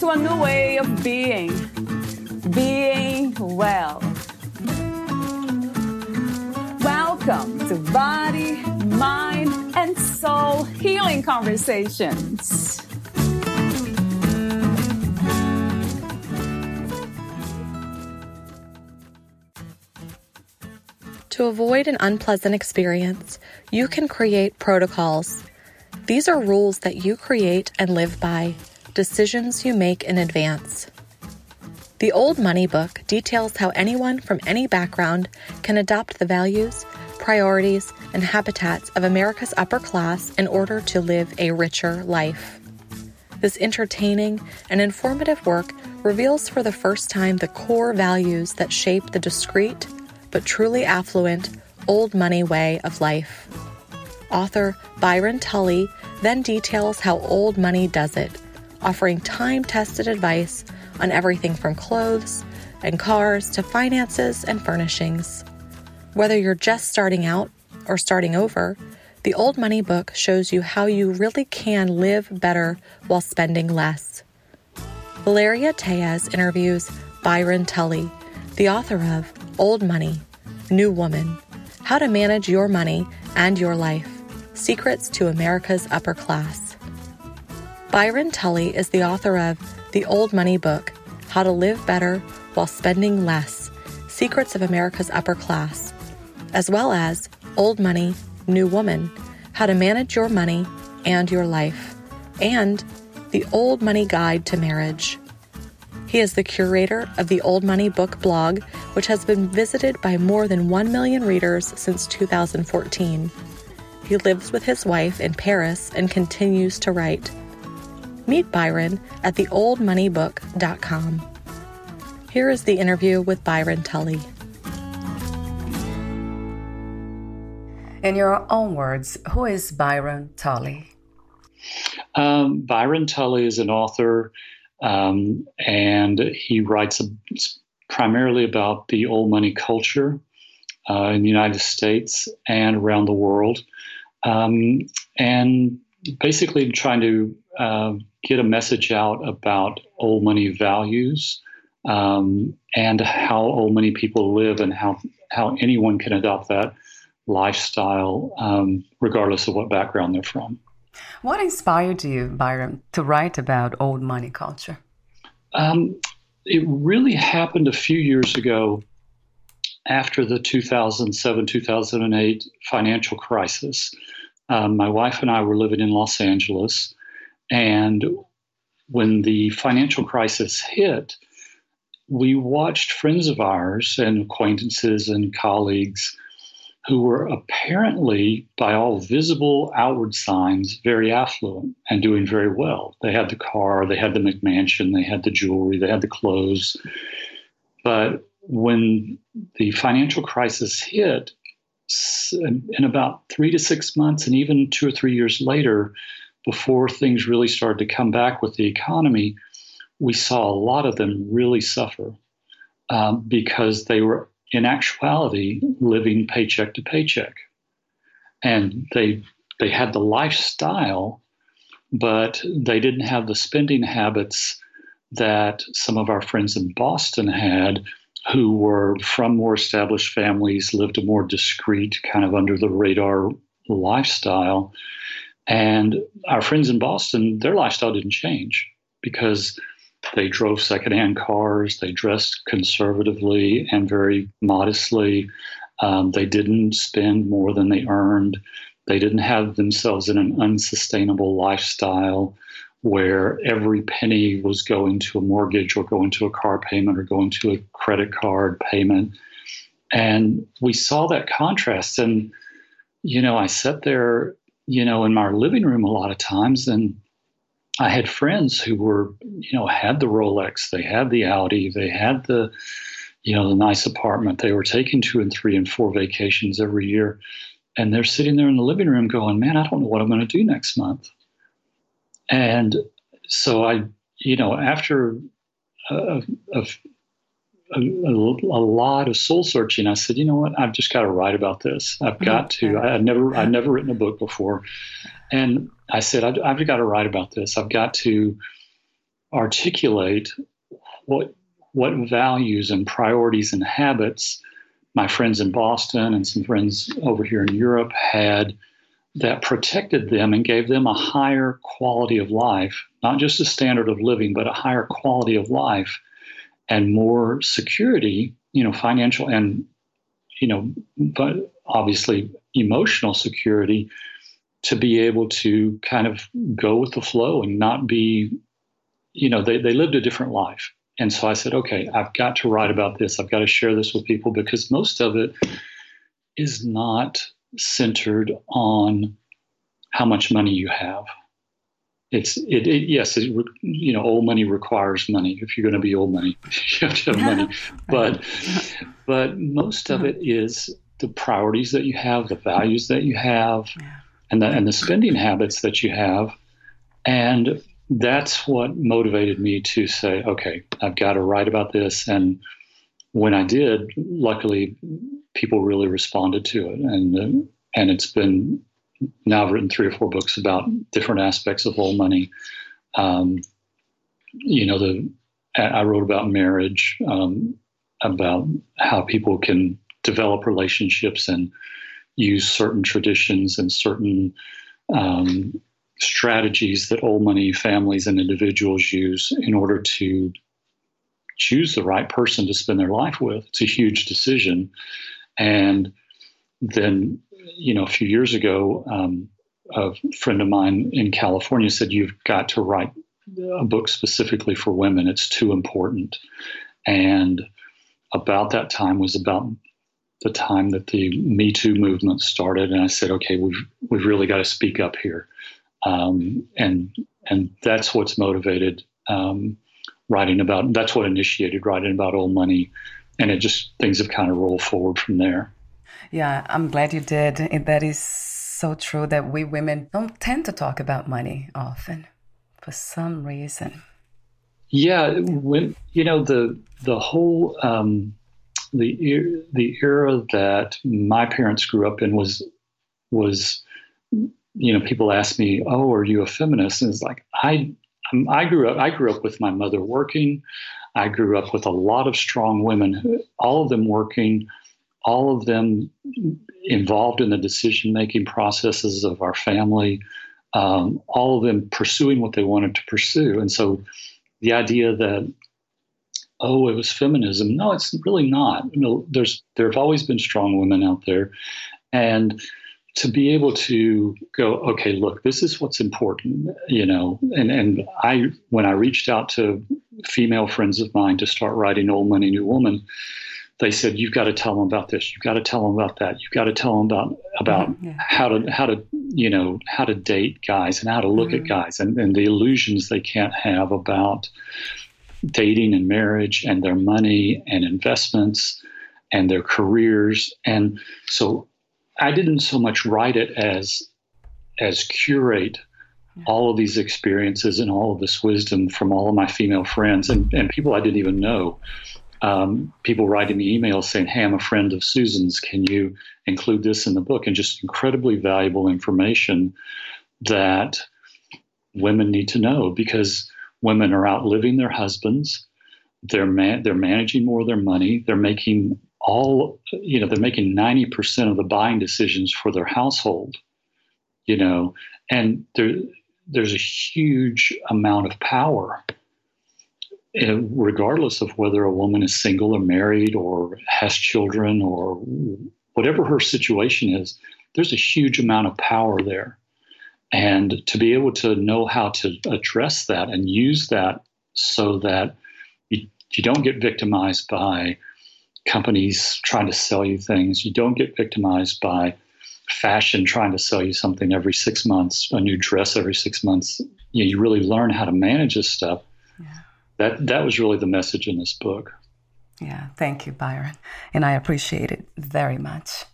to a new way of being, being well. Welcome to Body, Mind, and Soul Healing Conversations. To avoid an unpleasant experience, you can create protocols. These are rules that you create and live by decisions you make in advance. The Old Money Book details how anyone from any background can adopt the values, priorities, and habitats of America's upper class in order to live a richer life. This entertaining and informative work reveals for the first time the core values that shape the discreet but truly affluent old money way of life. Author Byron Tully then details how old money does it offering time tested advice on everything from clothes and cars to finances and furnishings. Whether you're just starting out or starting over, the Old Money book shows you how you really can live better while spending less. Valeria Teles interviews Byron Tully, the author of Old Money, New Woman How to Manage Your Money and Your Life Secrets to America's Upper Class. Byron Tully is the author of The Old Money Book How to Live Better While Spending Less Secrets of America's Upper Class, as well as Old Money, New Woman How to Manage Your Money and Your Life, and The Old Money Guide to Marriage. He is the curator of the Old Money Book blog, which has been visited by more than 1 million readers since 2014. He lives with his wife in Paris and continues to write. Meet Byron at theoldmoneybook.com. Here is the interview with Byron Tully. In your own words, who is Byron Tully? Um, Byron Tully is an author, um, and he writes a, primarily about the old money culture uh, in the United States and around the world, um, and basically trying to uh, get a message out about old money values um, and how old money people live and how, how anyone can adopt that lifestyle um, regardless of what background they're from. What inspired you, Byron, to write about old money culture? Um, it really happened a few years ago after the 2007 2008 financial crisis. Um, my wife and I were living in Los Angeles, and when the financial crisis hit, we watched friends of ours and acquaintances and colleagues who were apparently, by all visible outward signs, very affluent and doing very well. They had the car, they had the McMansion, they had the jewelry, they had the clothes. But when the financial crisis hit, in about three to six months, and even two or three years later, before things really started to come back with the economy, we saw a lot of them really suffer um, because they were, in actuality, living paycheck to paycheck. And they, they had the lifestyle, but they didn't have the spending habits that some of our friends in Boston had who were from more established families, lived a more discreet, kind of under the radar lifestyle. And our friends in Boston, their lifestyle didn't change because they drove secondhand cars, they dressed conservatively and very modestly. Um, they didn't spend more than they earned. They didn't have themselves in an unsustainable lifestyle where every penny was going to a mortgage or going to a car payment or going to a credit card payment. And we saw that contrast. And, you know, I sat there, you know, in my living room a lot of times and I had friends who were, you know, had the Rolex, they had the Audi, they had the, you know, the nice apartment. They were taking two and three and four vacations every year. And they're sitting there in the living room going, man, I don't know what I'm going to do next month. And so I, you know, after a, a, a, a, lot of soul searching, I said, you know what? I've just got to write about this. I've mm-hmm. got to. I've never, I've never written a book before, and I said, I've, I've got to write about this. I've got to articulate what what values and priorities and habits my friends in Boston and some friends over here in Europe had that protected them and gave them a higher quality of life, not just a standard of living, but a higher quality of life and more security, you know, financial and, you know, but obviously emotional security to be able to kind of go with the flow and not be, you know, they, they lived a different life. And so I said, okay, I've got to write about this. I've got to share this with people because most of it is not centered on how much money you have it's it, it yes it, you know old money requires money. If you're going to be old money you have to have money. But but most of it is the priorities that you have the values that you have and the and the spending habits that you have. And that's what motivated me to say okay I've got to write about this. And when I did luckily people really responded to it. And and it's been now I've written three or four books about different aspects of old money. Um, you know, the I wrote about marriage, um, about how people can develop relationships and use certain traditions and certain um, strategies that old money families and individuals use in order to choose the right person to spend their life with. It's a huge decision. And then you know, a few years ago, um, a friend of mine in California said, You've got to write a book specifically for women. It's too important. And about that time was about the time that the Me Too movement started. And I said, Okay, we've, we've really got to speak up here. Um, and, and that's what's motivated um, writing about, that's what initiated writing about old money. And it just, things have kind of rolled forward from there. Yeah, I'm glad you did. That is so true that we women don't tend to talk about money often for some reason. Yeah, when you know the the whole um, the the era that my parents grew up in was was you know people ask me, "Oh, are you a feminist?" And it's like I I grew up I grew up with my mother working. I grew up with a lot of strong women, all of them working, all of them involved in the decision making processes of our family, um, all of them pursuing what they wanted to pursue. And so the idea that, oh, it was feminism, no, it's really not. You know, there's, there have always been strong women out there. And to be able to go, okay, look, this is what's important, you know, and, and I, when I reached out to female friends of mine to start writing Old Money, New Woman, they said you've got to tell them about this you've got to tell them about that you've got to tell them about about mm-hmm. yeah. how to how to you know how to date guys and how to look mm-hmm. at guys and, and the illusions they can't have about dating and marriage and their money and investments and their careers and so i didn't so much write it as as curate all of these experiences and all of this wisdom from all of my female friends and, and people i didn't even know um, people writing me emails saying, Hey, I'm a friend of Susan's. Can you include this in the book? And just incredibly valuable information that women need to know because women are outliving their husbands. They're, man- they're managing more of their money. They're making all, you know, they're making 90% of the buying decisions for their household, you know, and there, there's a huge amount of power regardless of whether a woman is single or married or has children or whatever her situation is, there's a huge amount of power there. And to be able to know how to address that and use that so that you, you don't get victimized by companies trying to sell you things, you don't get victimized by fashion trying to sell you something every six months, a new dress every six months, you, know, you really learn how to manage this stuff. That that was really the message in this book. Yeah, thank you, Byron, and I appreciate it very much.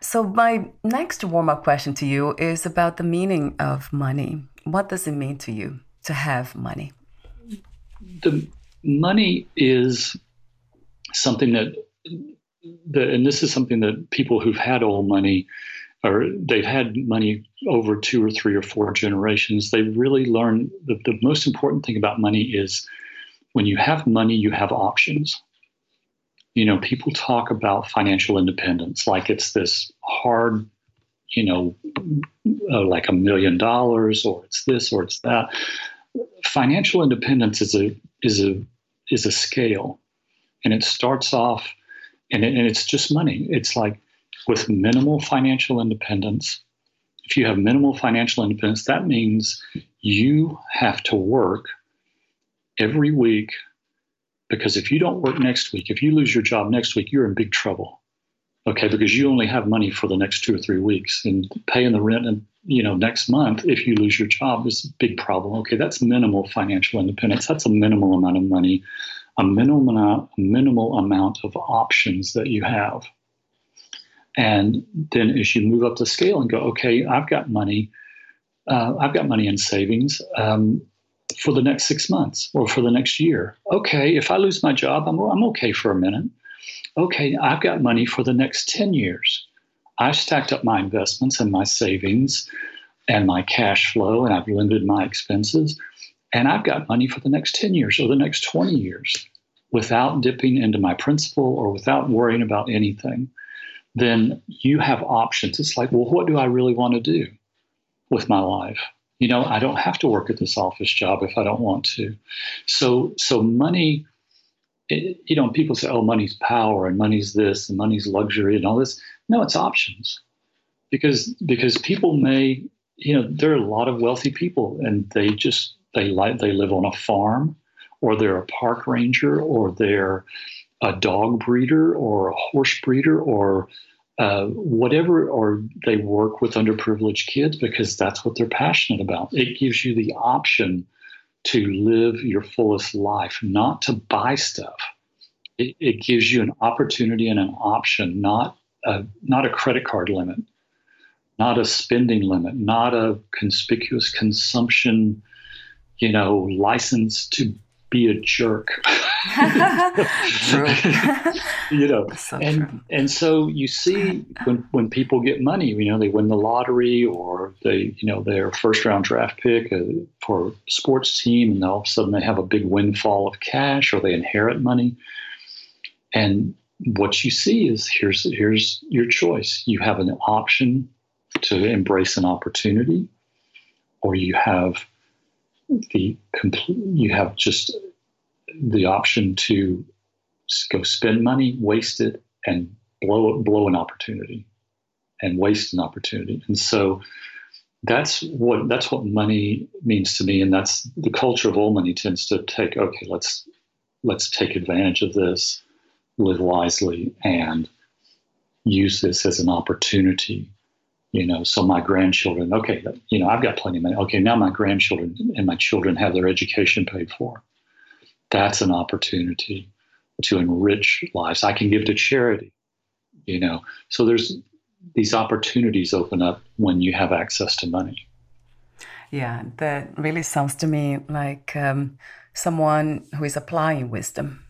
So my next warm-up question to you is about the meaning of money. What does it mean to you to have money? The money is something that the, and this is something that people who've had old money or they've had money over two or three or four generations, they really learn the, the most important thing about money is when you have money, you have options. You know, people talk about financial independence like it's this hard, you know, uh, like a million dollars or it's this or it's that. Financial independence is a is a is a scale, and it starts off, and, it, and it's just money. It's like with minimal financial independence, if you have minimal financial independence, that means you have to work every week because if you don't work next week, if you lose your job next week, you're in big trouble. Okay, because you only have money for the next two or three weeks, and paying the rent and you know next month if you lose your job is a big problem. Okay, that's minimal financial independence. That's a minimal amount of money, a minimal amount, minimal amount of options that you have. And then as you move up the scale and go, okay, I've got money, uh, I've got money in savings um, for the next six months or for the next year. Okay, if I lose my job, I'm, I'm okay for a minute. Okay, I've got money for the next 10 years. I've stacked up my investments and my savings and my cash flow, and I've limited my expenses. And I've got money for the next 10 years or the next 20 years without dipping into my principal or without worrying about anything then you have options. It's like, well, what do I really want to do with my life? You know, I don't have to work at this office job if I don't want to. So, so money, it, you know, people say, oh, money's power and money's this and money's luxury and all this. No, it's options, because because people may, you know, there are a lot of wealthy people and they just they like they live on a farm, or they're a park ranger, or they're a dog breeder or a horse breeder or uh, whatever, or they work with underprivileged kids because that's what they're passionate about. It gives you the option to live your fullest life, not to buy stuff. It, it gives you an opportunity and an option, not a, not a credit card limit, not a spending limit, not a conspicuous consumption, you know, license to be a jerk. you know, so and true. and so you see when when people get money, you know, they win the lottery or they, you know, their first round draft pick uh, for a sports team, and all of a sudden they have a big windfall of cash or they inherit money. And what you see is here's here's your choice. You have an option to embrace an opportunity, or you have the complete, you have just the option to go spend money, waste it, and blow blow an opportunity, and waste an opportunity. And so that's what that's what money means to me, and that's the culture of all money tends to take. Okay, let's let's take advantage of this, live wisely, and use this as an opportunity you know so my grandchildren okay you know i've got plenty of money okay now my grandchildren and my children have their education paid for that's an opportunity to enrich lives i can give to charity you know so there's these opportunities open up when you have access to money yeah that really sounds to me like um, someone who is applying wisdom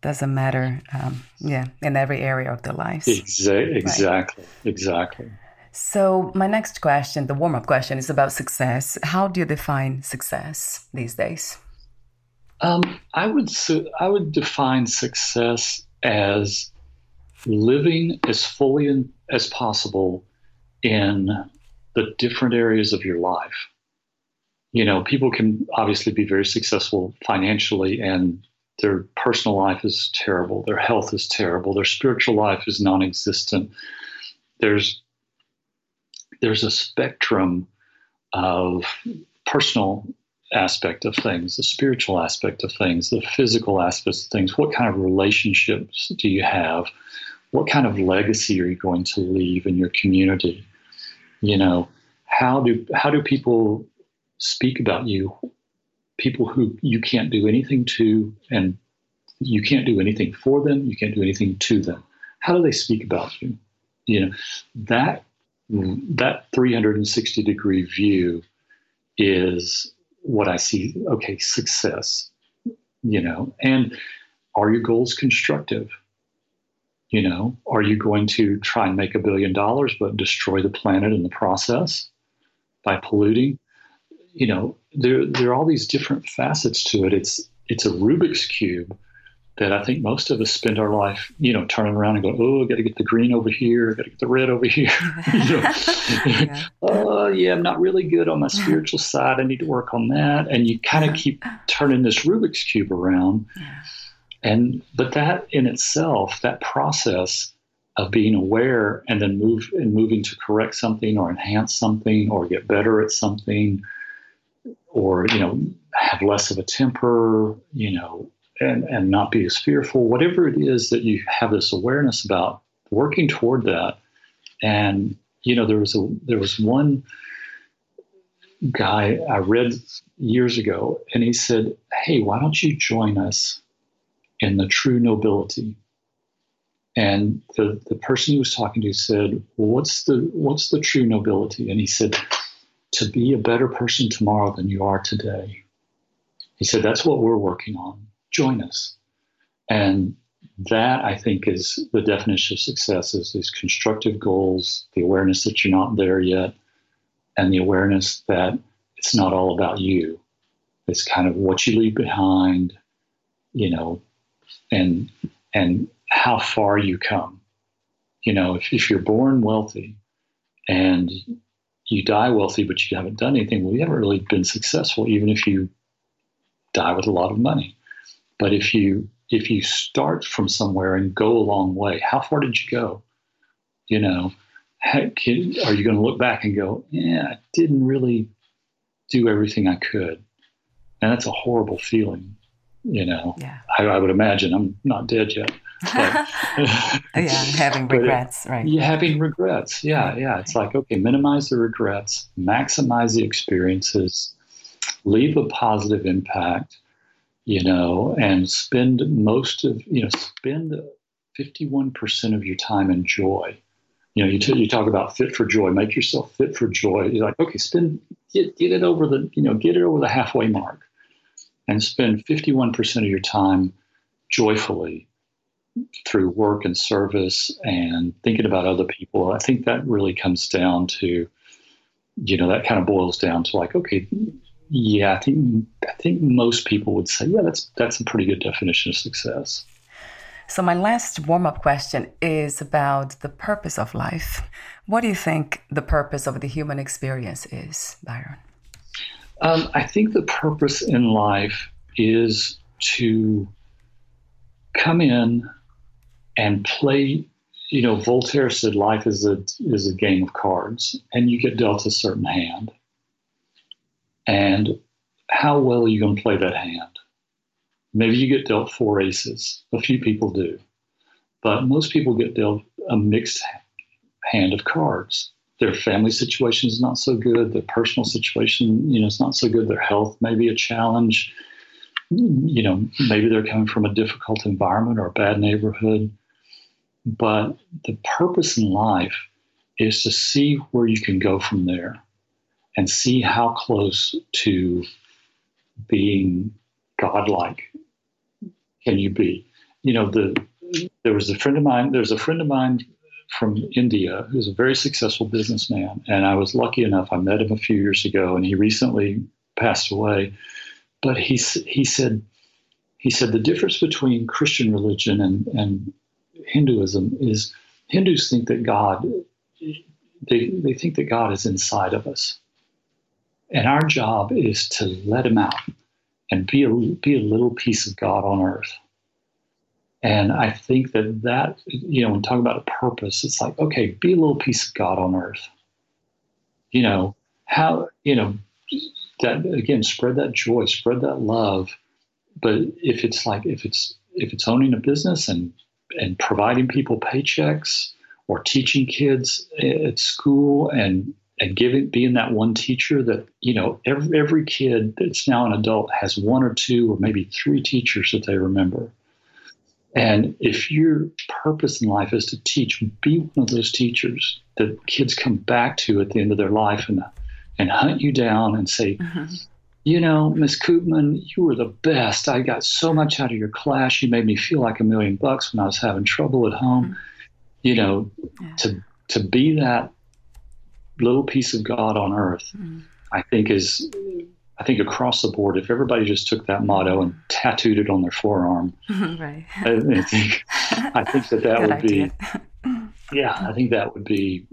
doesn't matter um, yeah in every area of their lives Exa- exactly right. exactly so, my next question, the warm up question, is about success. How do you define success these days? Um, I would su- I would define success as living as fully in, as possible in the different areas of your life. You know, people can obviously be very successful financially, and their personal life is terrible, their health is terrible, their spiritual life is non-existent. There's there's a spectrum of personal aspect of things, the spiritual aspect of things, the physical aspects of things. What kind of relationships do you have? What kind of legacy are you going to leave in your community? You know, how do how do people speak about you, people who you can't do anything to, and you can't do anything for them, you can't do anything to them. How do they speak about you? You know, that that 360 degree view is what I see. Okay, success. You know, and are your goals constructive? You know, are you going to try and make a billion dollars but destroy the planet in the process by polluting? You know, there there are all these different facets to it. It's it's a Rubik's cube that I think most of us spend our life, you know, turning around and going, "Oh, I got to get the green over here, I got to get the red over here." yeah. oh, yeah, I'm not really good on my uh-huh. spiritual side. I need to work on that, and you kind of uh-huh. keep turning this Rubik's cube around. Yeah. And but that in itself, that process of being aware and then move and moving to correct something or enhance something or get better at something or you know have less of a temper you know and and not be as fearful whatever it is that you have this awareness about working toward that. And you know there was a there was one guy i read years ago and he said hey why don't you join us in the true nobility? And the, the person he was talking to said well, what's the what's the true nobility? And he said to be a better person tomorrow than you are today. He said that's what we're working on join us. And that I think is the definition of success is these constructive goals, the awareness that you're not there yet, and the awareness that it's not all about you. It's kind of what you leave behind, you know, and and how far you come. You know, if, if you're born wealthy and you die wealthy, but you haven't done anything, well, you haven't really been successful, even if you die with a lot of money. But if you if you start from somewhere and go a long way, how far did you go? You know, can, are you going to look back and go, yeah, I didn't really do everything I could, and that's a horrible feeling. You know, yeah. I, I would imagine I'm not dead yet. But, yeah, having uh, regrets, right? Yeah, having regrets. Yeah, yeah. It's like okay, minimize the regrets, maximize the experiences, leave a positive impact, you know, and spend most of, you know, spend 51% of your time in joy. You know, you, t- you talk about fit for joy, make yourself fit for joy. You're like, okay, spend, get, get it over the, you know, get it over the halfway mark and spend 51% of your time joyfully through work and service and thinking about other people. I think that really comes down to, you know, that kind of boils down to like, okay, yeah, I think I think most people would say, yeah, that's that's a pretty good definition of success. So my last warm-up question is about the purpose of life. What do you think the purpose of the human experience is, Byron? Um, I think the purpose in life is to come in and play. You know, Voltaire said life is a is a game of cards, and you get dealt a certain hand and how well you going to play that hand? Maybe you get dealt four aces. A few people do. But most people get dealt a mixed hand of cards. Their family situation is not so good. Their personal situation, you know, is not so good. Their health may be a challenge. You know, maybe they're coming from a difficult environment or a bad neighborhood. But the purpose in life is to see where you can go from there and see how close to being godlike can you be. You know, the there was a friend of mine. There's a friend of mine from India who's a very successful businessman, and I was lucky enough. I met him a few years ago, and he recently passed away. But he he said he said the difference between Christian religion and and Hinduism is Hindus think that God they they think that God is inside of us and our job is to let him out and be a, be a little piece of God on earth. And I think that that, you know, when talking about a purpose, it's like, okay, be a little piece of God on earth. You know, how, you know, that again, spread that joy, spread that love. But if it's like, if it's, if it's owning a business and, and providing people paychecks or teaching kids at school and and giving being that one teacher that you know every, every kid that's now an adult has one or two or maybe three teachers that they remember and if your purpose in life is to teach be one of those teachers that kids come back to at the end of their life and and hunt you down and say mm-hmm. you know miss koopman you were the best i got so much out of your class you made me feel like a million bucks when i was having trouble at home mm-hmm. you know yeah. to to be that little piece of God on earth, mm. I think is, I think across the board, if everybody just took that motto and tattooed it on their forearm, right. I, I, think, I think that that would idea. be, yeah, I think that would be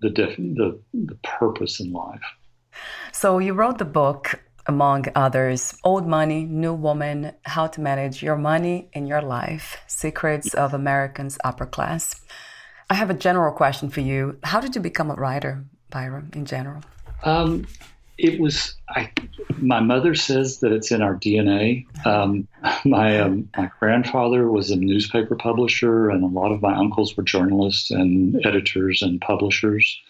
the, def, the the purpose in life. So you wrote the book among others, Old Money, New Woman, How to Manage Your Money in Your Life, Secrets of Americans Upper Class. I have a general question for you. How did you become a writer, Byron, in general? Um, it was I, my mother says that it's in our DNA. Um, my um, my grandfather was a newspaper publisher, and a lot of my uncles were journalists and editors and publishers.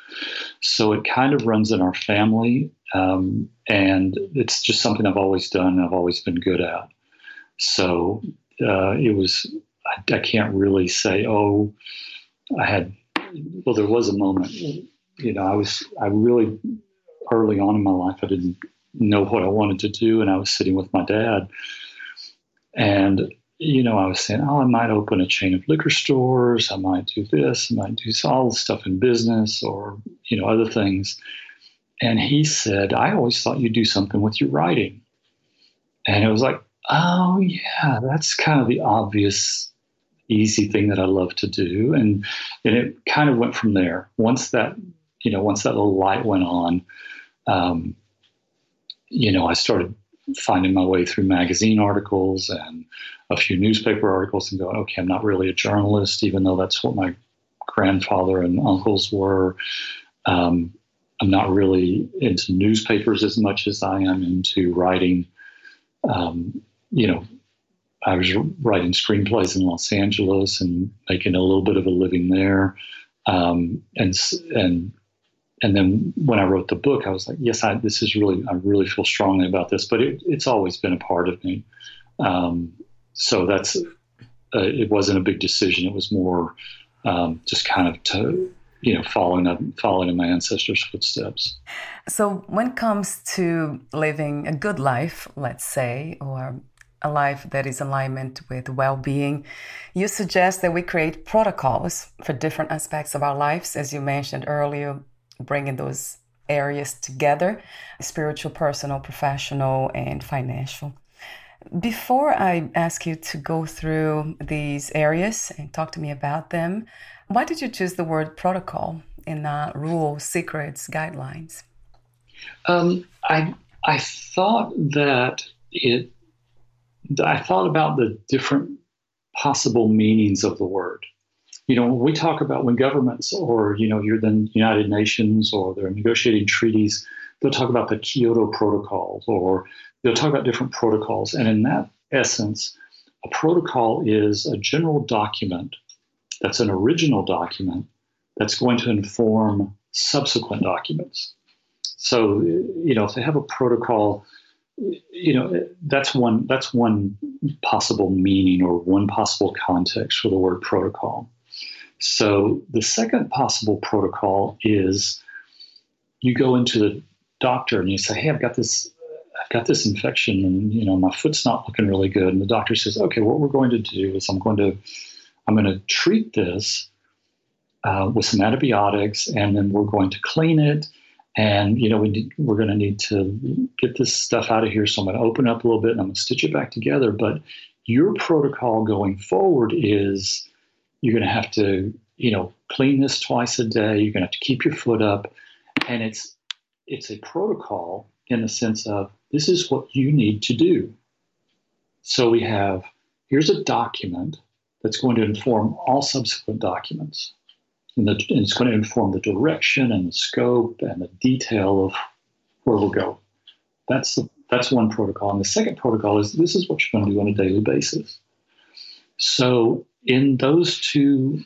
So it kind of runs in our family, um, and it's just something I've always done and I've always been good at. So uh, it was I, I can't really say oh I had, well, there was a moment, you know, I was, I really, early on in my life, I didn't know what I wanted to do. And I was sitting with my dad. And, you know, I was saying, oh, I might open a chain of liquor stores. I might do this. I might do all the stuff in business or, you know, other things. And he said, I always thought you'd do something with your writing. And it was like, oh, yeah, that's kind of the obvious easy thing that I love to do. And and it kind of went from there. Once that, you know, once that little light went on, um, you know, I started finding my way through magazine articles and a few newspaper articles and going, okay, I'm not really a journalist, even though that's what my grandfather and uncles were. Um, I'm not really into newspapers as much as I am into writing, um, you know, I was writing screenplays in Los Angeles and making a little bit of a living there. Um, and and and then when I wrote the book, I was like, yes, I, this is really, I really feel strongly about this. But it, it's always been a part of me. Um, so that's, uh, it wasn't a big decision. It was more um, just kind of to, you know, following up, following in my ancestors' footsteps. So when it comes to living a good life, let's say, or a life that is alignment with well-being you suggest that we create protocols for different aspects of our lives as you mentioned earlier bringing those areas together spiritual personal professional and financial. Before i ask you to go through these areas and talk to me about them why did you choose the word protocol in uh, rule secrets guidelines? Um, i i thought that it I thought about the different possible meanings of the word. You know, when we talk about when governments or, you know, you're the United Nations or they're negotiating treaties, they'll talk about the Kyoto protocols or they'll talk about different protocols. And in that essence, a protocol is a general document that's an original document that's going to inform subsequent documents. So, you know, if they have a protocol you know that's one that's one possible meaning or one possible context for the word protocol. So the second possible protocol is you go into the doctor and you say hey i've got this i've got this infection and you know my foot's not looking really good. And the doctor says okay what we're going to do is i'm going to i'm going to treat this uh, with some antibiotics and then we're going to clean it and you know we need, we're going to need to get this stuff out of here. So i'm going to open up a little bit and i'm going to stitch it back together. But your protocol going forward is you're going to have to you know clean this twice a day. You're going to have to keep your foot up. And it's it's a protocol in the sense of this is what you need to do. So we have here's a document that's going to inform all subsequent documents and, the, and it's going to inform the direction and the scope and the detail of where we'll go. That's the, that's one protocol. And the second protocol is this is what you're going to do on a daily basis. So in those two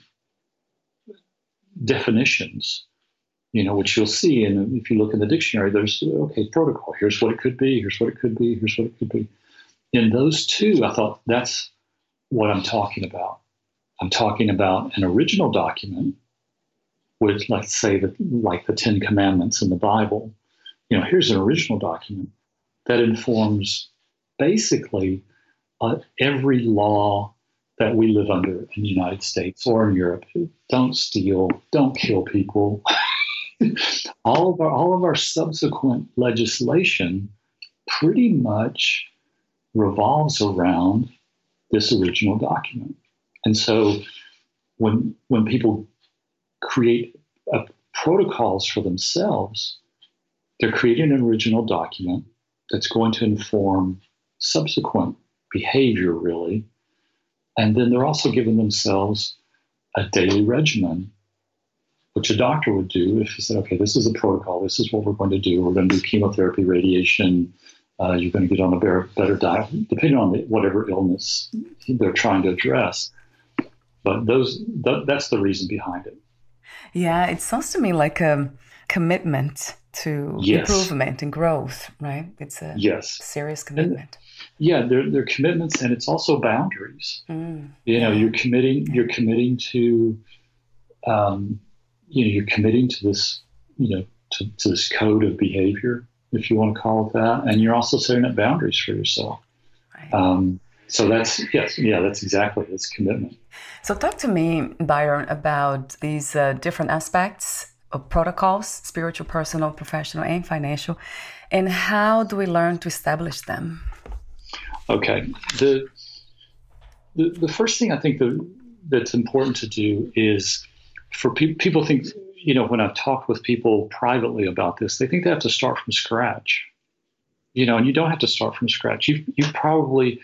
definitions, you know, which you'll see. And if you look in the dictionary, there's, okay, protocol. Here's what it could be. Here's what it could be. Here's what it could be. In those two, I thought that's what I'm talking about. I'm talking about an original document, with, let's say, the, like the Ten Commandments in the Bible. You know, here's an original document that informs basically uh, every law that we live under in the United States or in Europe. Don't steal, don't kill people. all of our all of our subsequent legislation pretty much revolves around this original document. And so when when people create uh, protocols for themselves, they're creating an original document that's going to inform subsequent behavior, really. And then they're also giving themselves a daily regimen, which a doctor would do if he said, okay, this is a protocol, this is what we're going to do. We're going to do chemotherapy, radiation, uh, you're going to get on a better, better diet, depending on the, whatever illness they're trying to address. But those th- that's the reason behind it. Yeah, it sounds to me like a commitment to yes. improvement and growth, right? It's a yes. serious commitment. And, yeah, they're, they're commitments and it's also boundaries. Mm, you know, yeah. you're committing you're committing to um, you know, you're committing to this, you know, to, to this code of behavior, if you want to call it that, and you're also setting up boundaries for yourself. Right. Um, so that's yes, yeah, that's exactly it's commitment. So talk to me, Byron, about these uh, different aspects of protocols, spiritual, personal, professional, and financial, and how do we learn to establish them? Okay, the the, the first thing I think that that's important to do is for pe- people think you know when I've talked with people privately about this, they think they have to start from scratch. You know, and you don't have to start from scratch. You you probably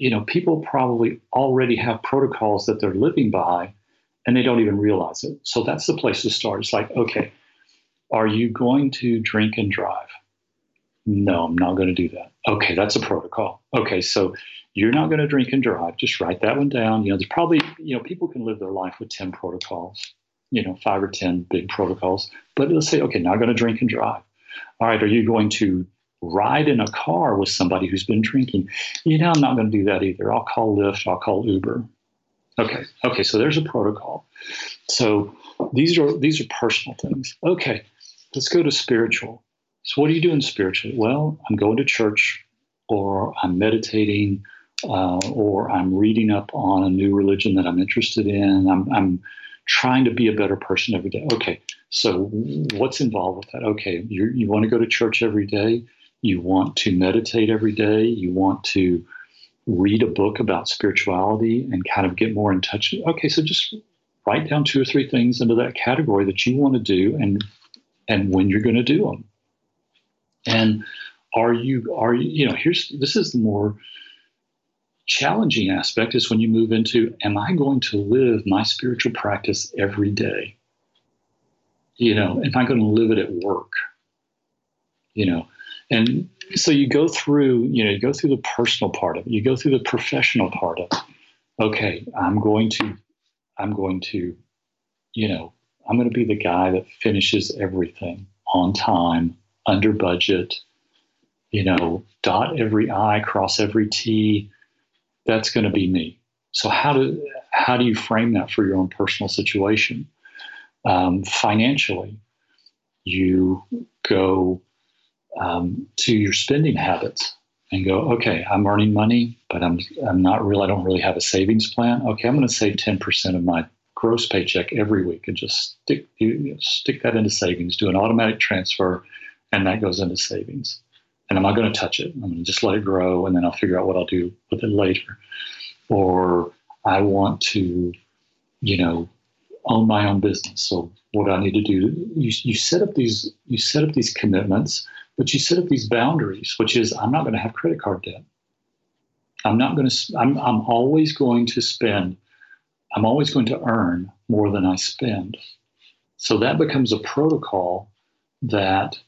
you know, people probably already have protocols that they're living by and they don't even realize it. So that's the place to start. It's like, okay, are you going to drink and drive? No, I'm not going to do that. Okay, that's a protocol. Okay, so you're not going to drink and drive. Just write that one down. You know, there's probably, you know, people can live their life with 10 protocols, you know, five or 10 big protocols. But let's say, okay, not going to drink and drive. All right, are you going to ride in a car with somebody who's been drinking. You know, I'm not going to do that either. I'll call Lyft, I'll call Uber. Okay, okay, so there's a protocol. So these are these are personal things. Okay, let's go to spiritual. So what are you doing spiritually? Well, I'm going to church, or I'm meditating, uh, or I'm reading up on a new religion that I'm interested in. I'm, I'm trying to be a better person every day. Okay, so what's involved with that? Okay, you you want to go to church every day you want to meditate every day, you want to read a book about spirituality and kind of get more in touch. Okay, so just write down two or three things into that category that you want to do and and when you're going to do them. And are you are you you know here's this is the more challenging aspect is when you move into am I going to live my spiritual practice every day? You know, am I going to live it at work? You know, and so you go through, you know, you go through the personal part of it, you go through the professional part of it. Okay, I'm going to, I'm going to, you know, I'm going to be the guy that finishes everything on time, under budget, you know, dot every I, cross every T. That's going to be me. So how do how do you frame that for your own personal situation? Um, financially, you go um, to your spending habits and go, okay, I'm earning money, but I'm I'm not really I don't really have a savings plan. Okay, I'm going to save 10% of my gross paycheck every week and just stick stick that into savings, do an automatic transfer, and that goes into savings. And I'm not going to touch it. I'm going to just let it grow, and then I'll figure out what I'll do with it later. Or I want to, you know, own my own business. So what I need to do? You, you set up these you set up these commitments but you set up these boundaries, which is I'm not going to have credit card debt. I'm not going to, I'm, I'm always going to spend, I'm always going to earn more than I spend. So that becomes a protocol that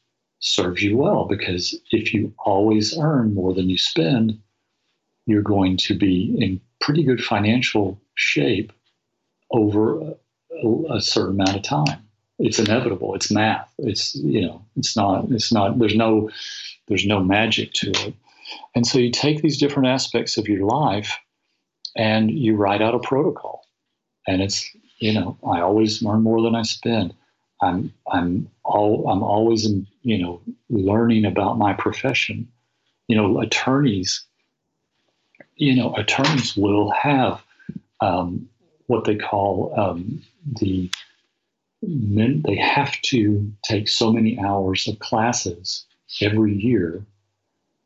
serves you well because if you always earn more than you spend, you're going to be in pretty good financial shape over a, certain amount of time. it's inevitable. It's math. It's you know, it's not. It's not. There's no. There's no magic to it. And so you take these different aspects of your life, and you write out a protocol. And it's you know, I always learn more than I spend. I'm I'm all I'm always in, you know learning about my profession. You know, attorneys. You know, attorneys will have um, what they call um, the men, they have to take so many hours of classes every year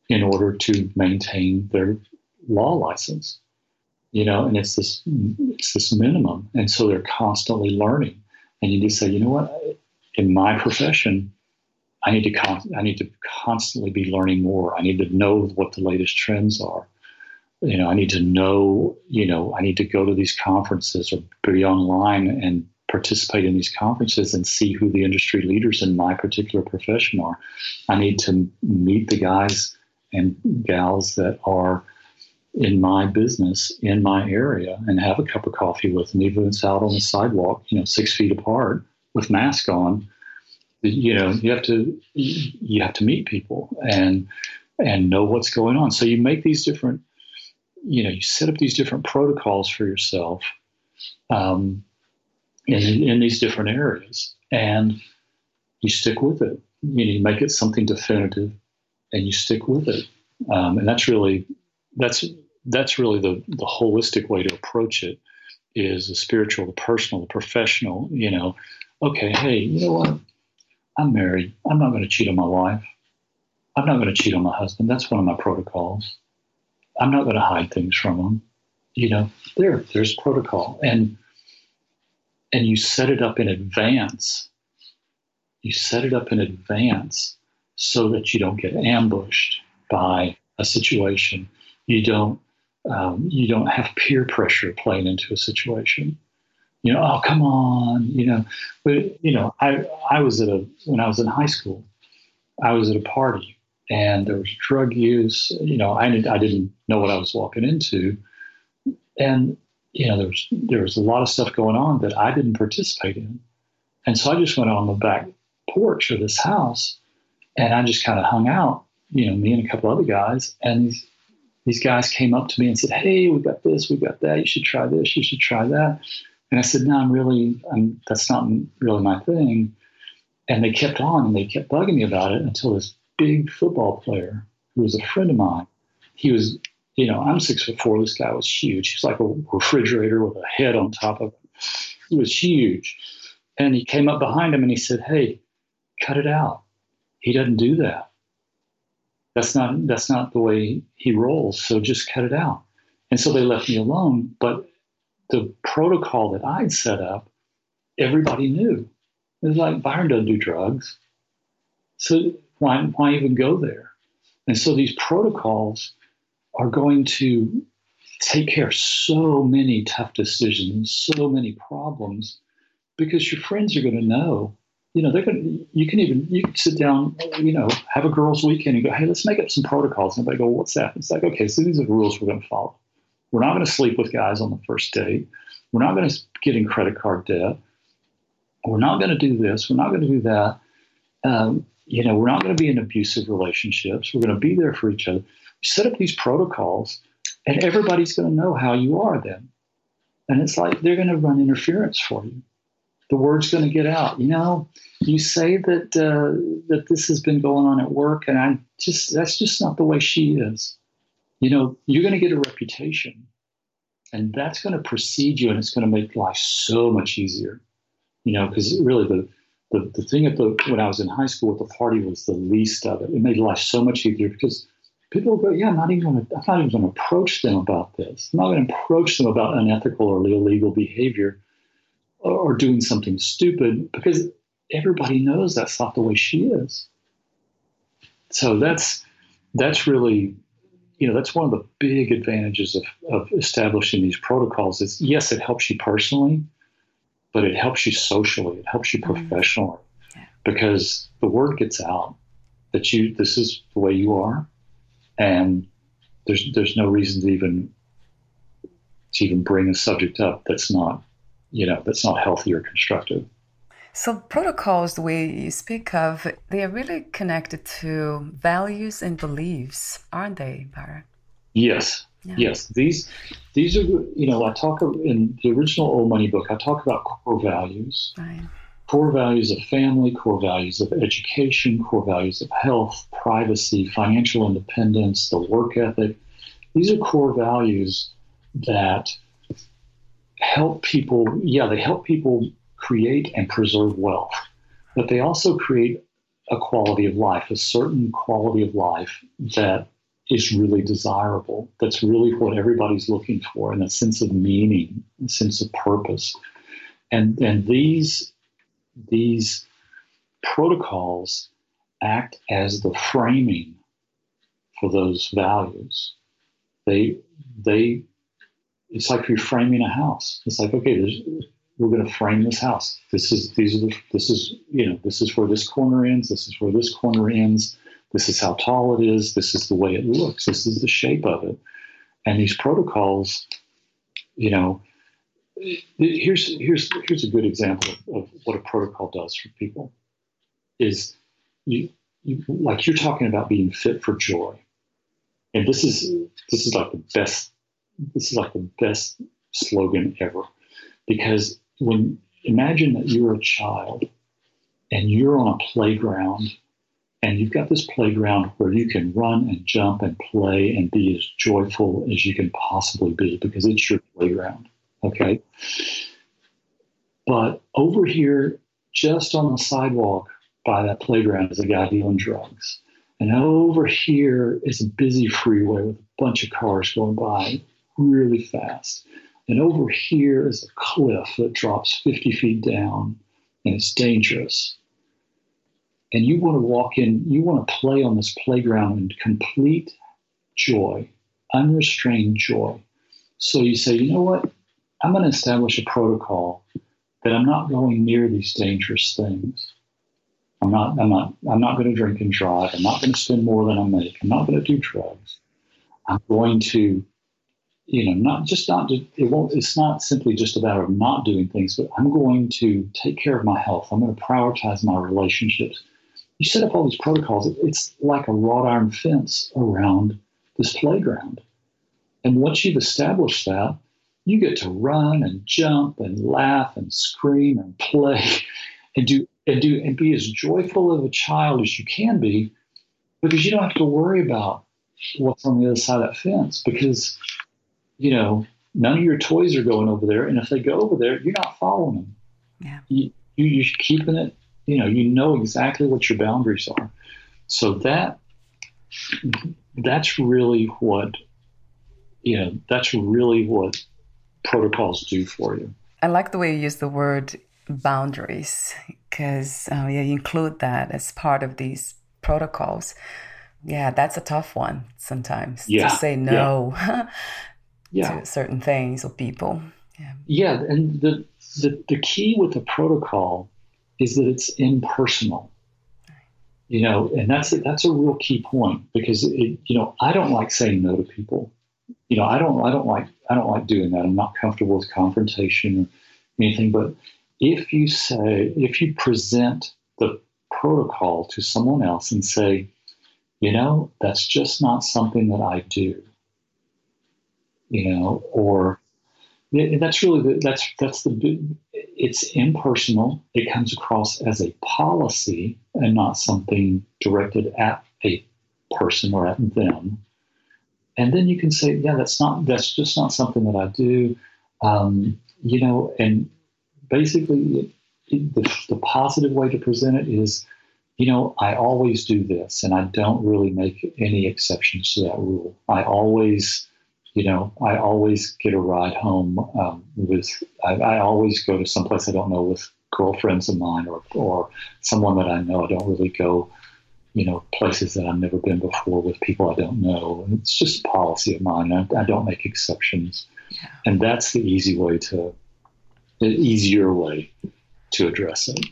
in order to maintain their law license you know and it's this it's this minimum. And so they're constantly learning. And you just say you know what? In my profession i need to con- i need to constantly be learning more. I need to know what the latest trends are you know i need to know you know i need to go to these conferences or be online and participate in these conferences and see who the industry leaders in my particular profession are. I need to meet the guys and gals that are in my business in my area and have a cup of coffee with them, even if it's out on the sidewalk, you know, six feet apart with mask on. You know, you have to you have to meet people and and know what's going on. So you make these different, you know, you set up these different protocols for yourself. Um, in, in these different areas. And you stick with it. You, know, you make it something definitive and you stick with it. Um, and that's really, that's, that's really the, the holistic way to approach it is the spiritual, the personal, the professional, you know, okay, hey, you know what? I'm married. I'm not going to cheat on my wife. I'm not going to cheat on my husband. That's one of my protocols. I'm not going to hide things from them. You know, there, there's protocol. And and you set it up in advance. You set it up in advance so that you don't get ambushed by a situation. You don't um, you don't have peer pressure playing into a situation. You know, oh come on, you know. But you know, I I was at a when I was in high school, I was at a party and there was drug use. You know, I didn't I didn't know what I was walking into, and you know, there was there was a lot of stuff going on that I didn't participate in, and so I just went on the back porch of this house, and I just kind of hung out. You know, me and a couple other guys, and these, these guys came up to me and said, "Hey, we got this, we got that. You should try this. You should try that." And I said, "No, I'm really, I'm, that's not really my thing." And they kept on, and they kept bugging me about it until this big football player, who was a friend of mine, he was you know, I'm six foot four. This guy was huge. He's like a refrigerator with a head on top of it. He was huge. And he came up behind him and he said, Hey, cut it out. He doesn't do that. That's not that's not the way he rolls. So just cut it out. And so they left me alone. But the protocol that I'd set up, everybody knew. It was like Byron doesn't do drugs. So why why even go there? And so these protocols are going to take care of so many tough decisions, so many problems, because your friends are going to know. You know, they're going. To, you can even you can sit down, you know, have a girls' weekend and go, hey, let's make up some protocols. And they go, what's that? It's like, okay, so these are the rules we're going to follow. We're not going to sleep with guys on the first date. We're not going to get in credit card debt. We're not going to do this. We're not going to do that. Um, you know, we're not going to be in abusive relationships. We're going to be there for each other set up these protocols and everybody's going to know how you are then. And it's like they're going to run interference for you. The word's going to get out. You know, you say that uh, that this has been going on at work, and I just that's just not the way she is. You know, you're going to get a reputation, and that's going to precede you, and it's going to make life so much easier. You know, because really the the, the thing at the when I was in high school with the party was the least of it. It made life so much easier because people go, yeah, I'm not even to, I'm not even going to approach them about this. I'm not going to approach them about unethical or illegal behavior or, or doing something stupid because everybody knows that's not the way she is. So that's that's really, you know, that's one of the big advantages of, of establishing these protocols. Is yes, it helps you personally, but it helps you socially. It helps you mm-hmm. professionally mm-hmm. yeah. because the word gets out that you this is the way you are and there's there's no reason to even to even bring a subject up that's not you know that's not healthy or constructive. So, protocols, the way you speak of, they are really connected to values and beliefs, aren't they, Byron? Yes. Yeah. Yes. These, these are, you know, I talk in the original Old Money book, I talk about core values. Right. Core values of family, core values of education, core values of health, privacy, financial independence, the work ethic. These are core values that help people, yeah, they help people create and preserve wealth, but they also create a quality of life, a certain quality of life that is really desirable. That's really what everybody's looking for, and a sense of meaning, a sense of purpose. And and these these protocols act as the framing for those values. They they it's like you're framing a house. It's like okay, we're going to frame this house. This is these are the this is you know this is where this corner ends. This is where this corner ends. This is how tall it is. This is the way it looks. This is the shape of it. And these protocols, you know, here's here's here's a good example of, of what a protocol does for people. Is you, you like you're talking about being fit for joy, and this is this is like the best this is like the best slogan ever because when imagine that you're a child and you're on a playground and you've got this playground where you can run and jump and play and be as joyful as you can possibly be because it's your playground. Okay. But over here, just on the sidewalk by that playground, is a guy dealing drugs. And over here is a busy freeway with a bunch of cars going by really fast. And over here is a cliff that drops 50 feet down and it's dangerous. And you want to walk in, you want to play on this playground in complete joy, unrestrained joy. So you say, you know what? I'm going to establish a protocol that I'm not going near these dangerous things. I'm not, I'm not, I'm not going to drink and drive. I'm not going to spend more than I make. I'm not going to do drugs. I'm going to you know, not just not it won't. It's not simply just about of not doing things, but I'm going to take care of my health. I'm going to prioritize my relationships. You set up all these protocols. It's like a wrought iron fence around this playground, and once you've established that, you get to run and jump and laugh and scream and play, and do and do and be as joyful of a child as you can be, because you don't have to worry about what's on the other side of that fence because you know, none of your toys are going over there. And if they go over there, you're not following them. Yeah. You, you, you're keeping it, you know, you know exactly what your boundaries are. So that, that's really what, you know, that's really what protocols do for you. I like the way you use the word boundaries because uh, yeah, you include that as part of these protocols. Yeah, that's a tough one sometimes yeah. to say no. Yeah. yeah. to certain things or people. Yeah. yeah, and the, the the key with the protocol is that it's impersonal. You know, and that's that's a real key point because it, you know I don't like saying no to people. You know, I don't I don't like I don't like doing that. I'm not comfortable with confrontation or anything. But if you say if you present the protocol to someone else and say, you know, that's just not something that I do you know, or that's really the, that's that's the it's impersonal. It comes across as a policy and not something directed at a person or at them. And then you can say, yeah, that's not that's just not something that I do, um, you know. And basically, the, the positive way to present it is, you know, I always do this, and I don't really make any exceptions to that rule. I always you know, I always get a ride home um, with, I, I, always go to someplace I don't know with girlfriends of mine or, or someone that I know. I don't really go, you know, places that I've never been before with people I don't know. And it's just a policy of mine. I, I don't make exceptions. Yeah. And that's the easy way to, the easier way to address it.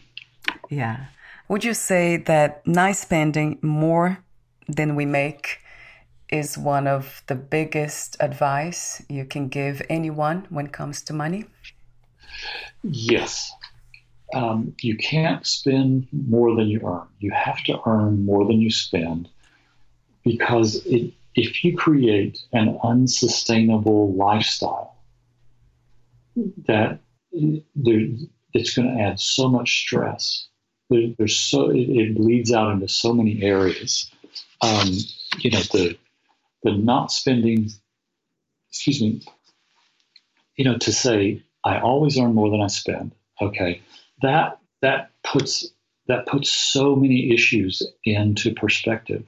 Yeah. Would you say that nice spending more than we make is one of the biggest advice you can give anyone when it comes to money? Yes. um, you can't spend more than you earn. You have to earn more than you spend because it, if you create an unsustainable lifestyle, that there, it's going to add so much stress. There, there's so it, it, bleeds out into so many areas. Um, you know the the not spending. Excuse me. You know to say I always earn more than I spend. Okay, that that puts that puts so many issues into perspective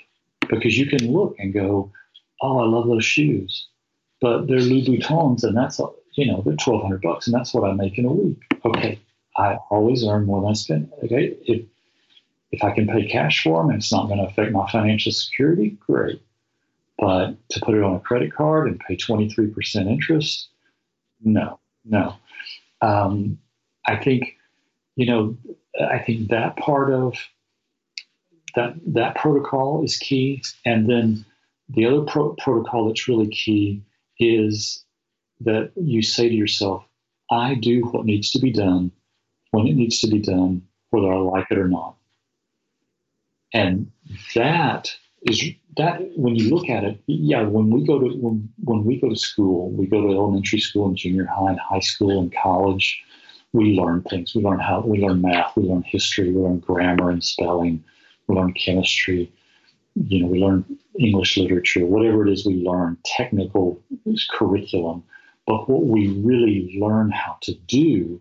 because you can look and go, "Oh, I love those shoes," but they're Louis Louboutins, and that's you know they're twelve hundred bucks, and that's what I make in a week. Okay, I always earn more than I spend. Okay, if if I can pay cash for them and it's not going to affect my financial security, great. But to put it on a credit card and pay twenty three percent interest, no, no. Um, I think you know, I think that part of that that protocol is key, and then the other pro- protocol that's really key is that you say to yourself, "I do what needs to be done when it needs to be done, whether I like it or not." And that is that when you look at it, yeah. When we go to when when we go to school, we go to elementary school and junior high and high school and college we learn things. We learn how we learn math, we learn history, we learn grammar and spelling, we learn chemistry, you know, we learn English literature, whatever it is we learn, technical curriculum. But what we really learn how to do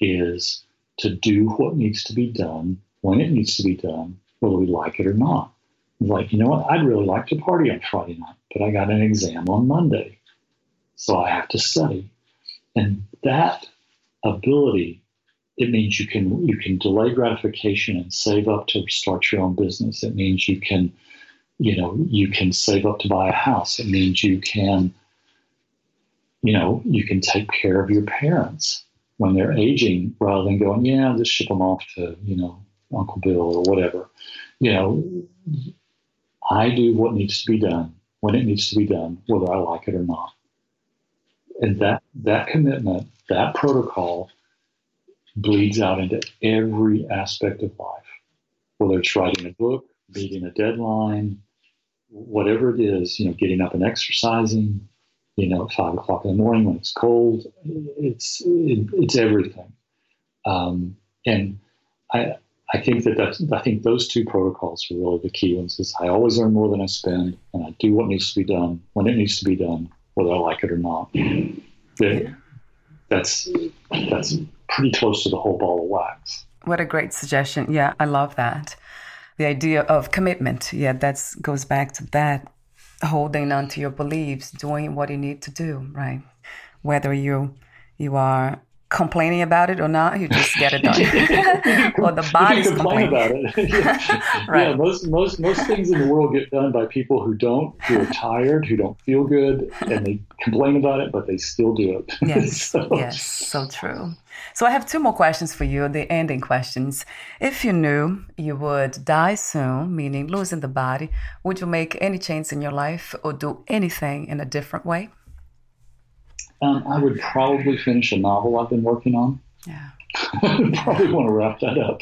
is to do what needs to be done when it needs to be done, whether we like it or not. Like, you know what? I'd really like to party on Friday night, but I got an exam on Monday. So I have to study. And that ability, it means you can you can delay gratification and save up to start your own business. It means you can, you know, you can save up to buy a house. It means you can, you know, you can take care of your parents when they're aging rather than going, yeah, just ship them off to, you know, Uncle Bill or whatever. You know, I do what needs to be done when it needs to be done, whether I like it or not. And that that commitment that protocol bleeds out into every aspect of life, whether it's writing a book, meeting a deadline, whatever it is, you know, getting up and exercising, you know, at five o'clock in the morning when it's cold. It's it, it's everything, um, and I I think that that's, I think those two protocols are really the key ones. Is I always earn more than I spend, and I do what needs to be done when it needs to be done, whether I like it or not. The, that's that's pretty close to the whole ball of wax. What a great suggestion. Yeah, I love that. The idea of commitment. Yeah, that goes back to that holding on to your beliefs, doing what you need to do, right? Whether you you are complaining about it or not, you just get it done. or the body's complain about it. yeah. right. yeah, most most most things in the world get done by people who don't, who are tired, who don't feel good, and they complain about it, but they still do it. Yes, so. yes, so true. So I have two more questions for you, the ending questions. If you knew you would die soon, meaning losing the body, would you make any change in your life or do anything in a different way? Um, I would probably finish a novel I've been working on. Yeah. probably want to wrap that up.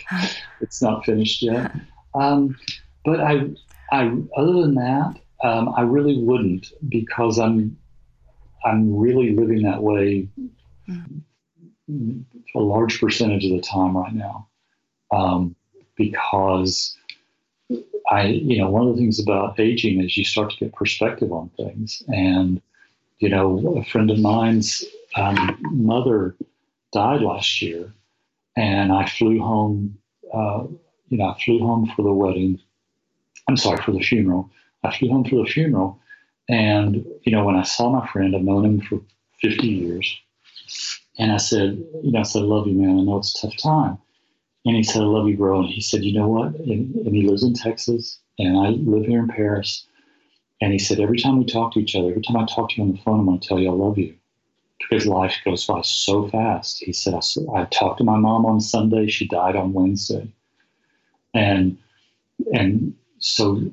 It's not finished yet. Um, but I, I, other than that, um, I really wouldn't because I'm, I'm really living that way mm. a large percentage of the time right now. Um, because I, you know, one of the things about aging is you start to get perspective on things and you know, a friend of mine's um, mother died last year, and I flew home. Uh, you know, I flew home for the wedding. I'm sorry for the funeral. I flew home for the funeral, and you know, when I saw my friend, I've known him for 50 years, and I said, you know, I said, I love you, man. I know it's a tough time. And he said, I love you, bro. And he said, you know what? And, and he lives in Texas, and I live here in Paris. And he said, every time we talk to each other, every time I talk to you on the phone, I'm going to tell you I love you because life goes by so fast. He said, I, I talked to my mom on Sunday. She died on Wednesday. And, and so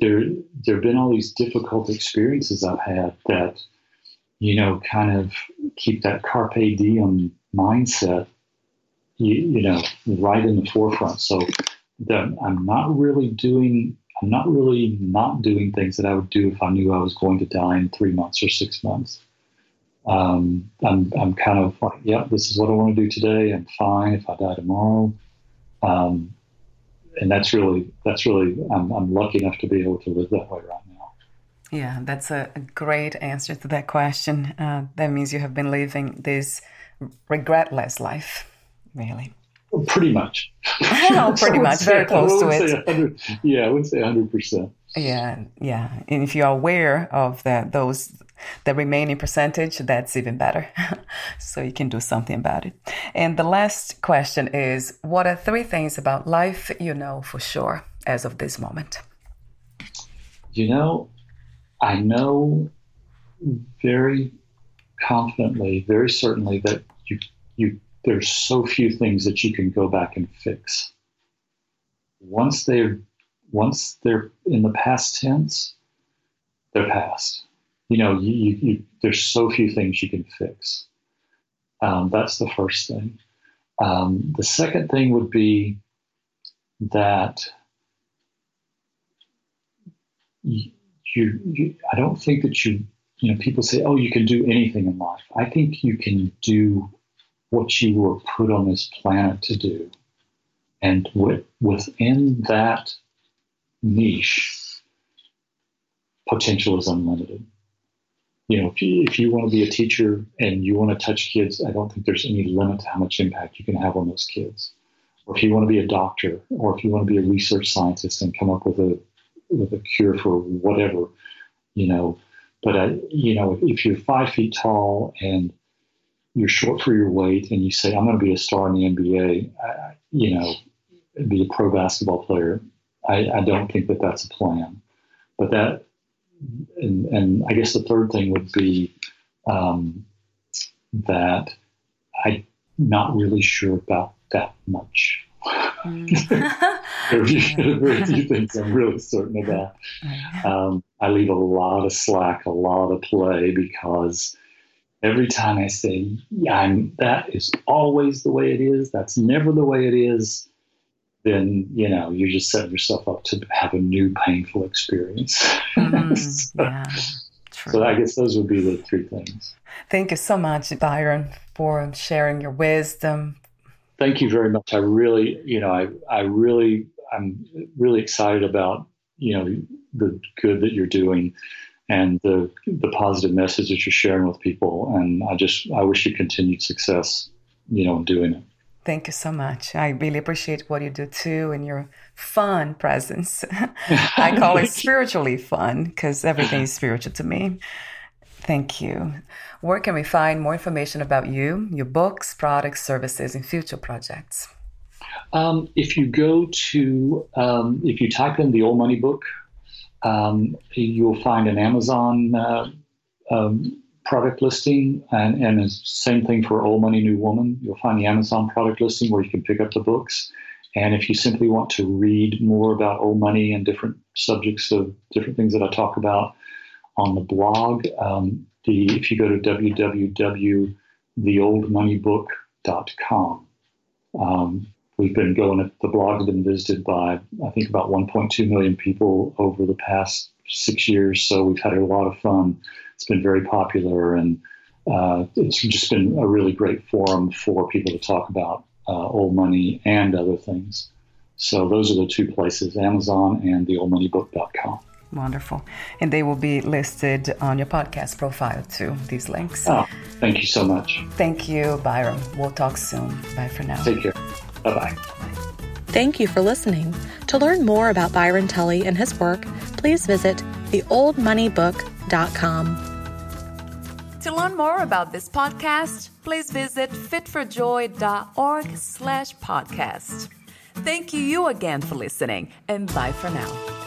there, there have been all these difficult experiences I've had that, you know, kind of keep that carpe diem mindset you, you know, right in the forefront. So that I'm not really doing, I'm not really not doing things that I would do if I knew I was going to die in three months or six months. Um, I'm, I'm kind of like, yeah, this is what I want to do today. I'm fine if I die tomorrow. Um, and that's really, that's really, I'm, I'm lucky enough to be able to live that way right now. Yeah, that's a, great answer to that question. Uh, that means you have been living this regretless life, really. Pretty much. pretty much, very close to it. Yeah, I would say 100%. Yeah, yeah. And if you are aware of that, those the remaining percentage, that's even better. so you can do something about it. And the last question is what are three things about life you know for sure as of this moment? You know, I know very confidently, very certainly that you you there's so few things that you can go back and fix. Once they're once they're in the past tense, they're past. You know, you, you, you, there's so few things you can fix. Um, that's the first thing. Um, the second thing would be that you, you, I don't think that you, you know, people say, oh, you can do anything in life. I think you can do what you were put on this planet to do. And with, within that niche, potential is unlimited. You know, if you, if you want to be a teacher and you want to touch kids, I don't think there's any limit to how much impact you can have on those kids. Or if you want to be a doctor, or if you want to be a research scientist and come up with a with a cure for whatever, you know. But I, you know, if you're five feet tall and you're short for your weight, and you say, "I'm going to be a star in the NBA," I, you know, be a pro basketball player, I, I don't think that that's a plan. But that, and, and I guess the third thing would be um, that I'm not really sure about that much. Mm. there are very few things I'm really certain about. Um, I leave a lot of slack, a lot of play because every time I say, yeah, I'm, that is always the way it is, that's never the way it is, then you know you're just setting yourself up to have a new painful experience. Mm, so, yeah, so I guess those would be the three things. Thank you so much, Byron, for sharing your wisdom. Thank you very much. I really, you know, I, I really, I'm really excited about, you know, the good that you're doing and the the positive message that you're sharing with people. And I just, I wish you continued success, you know, in doing it. Thank you so much. I really appreciate what you do too and your fun presence. I call it spiritually fun because everything is spiritual to me. Thank you. Where can we find more information about you, your books, products, services, and future projects? Um, if you go to, um, if you type in the Old Money Book, um, you'll find an Amazon uh, um, product listing, and, and the same thing for Old Money New Woman. You'll find the Amazon product listing where you can pick up the books. And if you simply want to read more about old money and different subjects of different things that I talk about on the blog, um, the if you go to www.theoldmoneybook.com, um, we've been going. The blog has been visited by I think about 1.2 million people over the past six years. So we've had a lot of fun it's been very popular, and uh, it's just been a really great forum for people to talk about uh, old money and other things. So those are the two places: Amazon and theoldmoneybook.com. Wonderful. And they will be listed on your podcast profile too, these links. Oh, thank you so much. Thank you, Byron. We'll talk soon. Bye for now. Take care. Bye bye. Thank you for listening. To learn more about Byron Tully and his work, please visit theoldmoneybook.com. To learn more about this podcast, please visit fitforjoy.org slash podcast. Thank you again for listening, and bye for now.